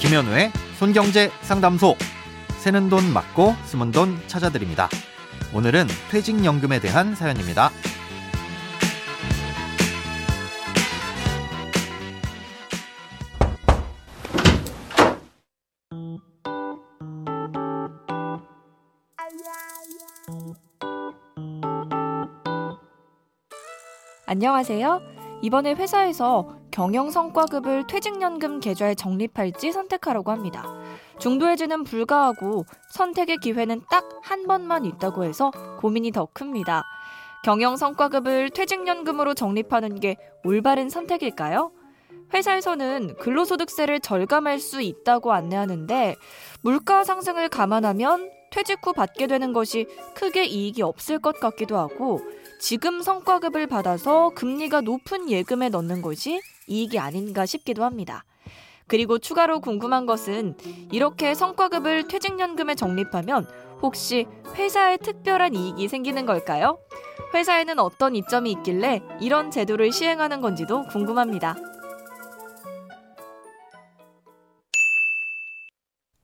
김현우의 손경제 상담소. 새는 돈 맞고 숨은 돈 찾아드립니다. 오늘은 퇴직연금에 대한 사연입니다. 안녕하세요. 이번에 회사에서 경영성과급을 퇴직연금 계좌에 적립할지 선택하라고 합니다. 중도해지는 불가하고 선택의 기회는 딱 한 번만 있다고 해서 고민이 더 큽니다. 경영성과급을 퇴직연금으로 적립하는 게 올바른 선택일까요? 회사에서는 근로소득세를 절감할 수 있다고 안내하는데 물가 상승을 감안하면 퇴직 후 받게 되는 것이 크게 이익이 없을 것 같기도 하고 지금 성과급을 받아서 금리가 높은 예금에 넣는 것이 이익이 아닌가 싶기도 합니다. 그리고 추가로 궁금한 것은 이렇게 성과급을 퇴직연금에 적립하면 혹시 회사에 특별한 이익이 생기는 걸까요? 회사에는 어떤 이점이 있길래 이런 제도를 시행하는 건지도 궁금합니다.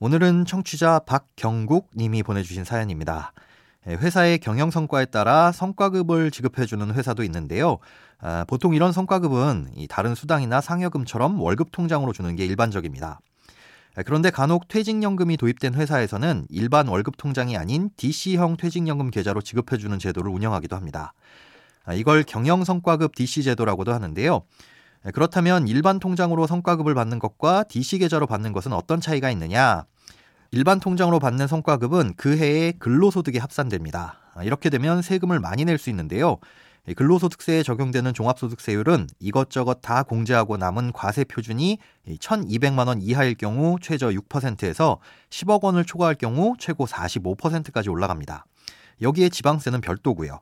오늘은 청취자 박경국 님이 보내주신 사연입니다. 예, 회사의 경영 성과에 따라 성과급을 지급해주는 회사도 있는데요. 아, 보통 이런 성과급은 다른 수당이나 상여금처럼 월급 통장으로 주는 게 일반적입니다. 아, 그런데 간혹 퇴직연금이 도입된 회사에서는 일반 월급 통장이 아닌 DC형 퇴직연금 계좌로 지급해주는 제도를 운영하기도 합니다. 아, 이걸 경영성과급 DC 제도라고도 하는데요. 그렇다면 일반 통장으로 성과급을 받는 것과 DC 계좌로 받는 것은 어떤 차이가 있느냐? 일반 통장으로 받는 성과급은 그 해의 근로소득에 합산됩니다. 이렇게 되면 세금을 많이 낼 수 있는데요. 근로소득세에 적용되는 종합소득세율은 이것저것 다 공제하고 남은 과세 표준이 1,200만 원 이하일 경우 최저 6%에서 10억 원을 초과할 경우 최고 45%까지 올라갑니다. 여기에 지방세는 별도고요.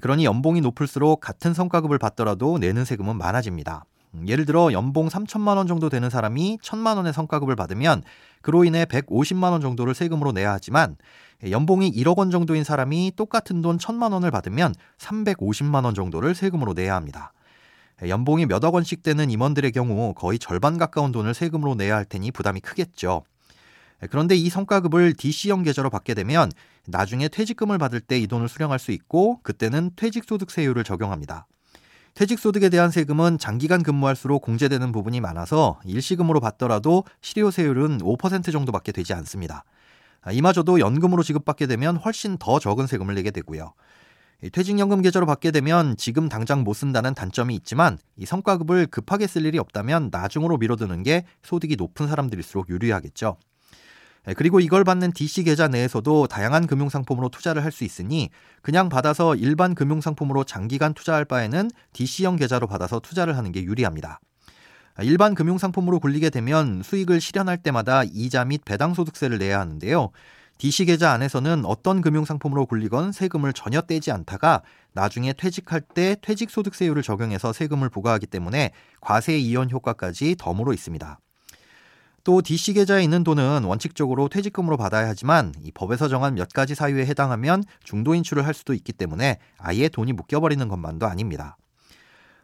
그러니 연봉이 높을수록 같은 성과급을 받더라도 내는 세금은 많아집니다. 음, 예를 들어 연봉 3천만 원 정도 되는 사람이 1천만 원의 성과급을 받으면 그로 인해 150만 원 정도를 세금으로 내야 하지만 연봉이 1억 원 정도인 사람이 똑같은 돈 1천만 원을 받으면 350만 원 정도를 세금으로 내야 합니다. 연봉이 몇억 원씩 되는 임원들의 경우 거의 절반 가까운 돈을 세금으로 내야 할 테니 부담이 크겠죠. 그런데 이 성과급을 DC형 계좌로 받게 되면 나중에 퇴직금을 받을 때 이 돈을 수령할 수 있고 그때는 퇴직소득세율을 적용합니다. 퇴직소득에 대한 세금은 장기간 근무할수록 공제되는 부분이 많아서 일시금으로 받더라도 실효세율은 5% 정도밖에 되지 않습니다. 아, 이마저도 연금으로 지급받게 되면 훨씬 더 적은 세금을 내게 되고요. 퇴직연금 계좌로 받게 되면 지금 당장 못 쓴다는 단점이 있지만 이 성과급을 급하게 쓸 일이 없다면 나중으로 미뤄두는 게 소득이 높은 사람들일수록 유리하겠죠. 예, 그리고 이걸 받는 DC 계좌 내에서도 다양한 금융상품으로 투자를 할 수 있으니 그냥 받아서 일반 금융상품으로 장기간 투자할 바에는 DC형 계좌로 받아서 투자를 하는 게 유리합니다. 일반 금융상품으로 굴리게 되면 수익을 실현할 때마다 이자 및 배당소득세를 내야 하는데요. DC 계좌 안에서는 어떤 금융상품으로 굴리건 세금을 전혀 떼지 않다가 나중에 퇴직할 때 퇴직소득세율을 적용해서 세금을 부과하기 때문에 과세 이연 효과까지 덤으로 있습니다. 또 DC 계좌에 있는 돈은 원칙적으로 퇴직금으로 받아야 하지만 이 법에서 정한 몇 가지 사유에 해당하면 중도 인출을 할 수도 있기 때문에 아예 돈이 묶여버리는 것만도 아닙니다.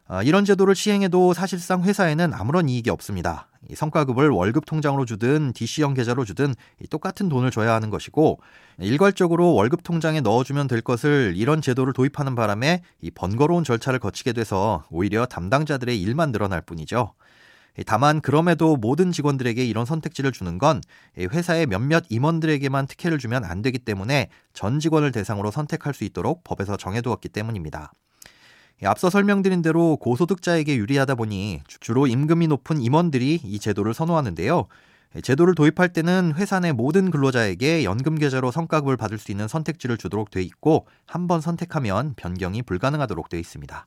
어, 이런 제도를 시행해도 사실상 회사에는 아무런 이익이 없습니다. 이 성과급을 월급 통장으로 주든 DC형 계좌로 주든 똑같은 돈을 줘야 하는 것이고 일괄적으로 월급 통장에 넣어주면 될 것을 이런 제도를 도입하는 바람에 이 번거로운 절차를 거치게 돼서 오히려 담당자들의 일만 늘어날 뿐이죠. 다만 그럼에도 모든 직원들에게 이런 선택지를 주는 건 회사의 몇몇 임원들에게만 특혜를 주면 안 되기 때문에 전 직원을 대상으로 선택할 수 있도록 법에서 정해두었기 때문입니다. 앞서 설명드린 대로 고소득자에게 유리하다 보니 주로 임금이 높은 임원들이 이 제도를 선호하는데요. 제도를 도입할 때는 회사 내 모든 근로자에게 연금 계좌로 성과급을 받을 수 있는 선택지를 주도록 돼 있고 한 번 선택하면 변경이 불가능하도록 돼 있습니다.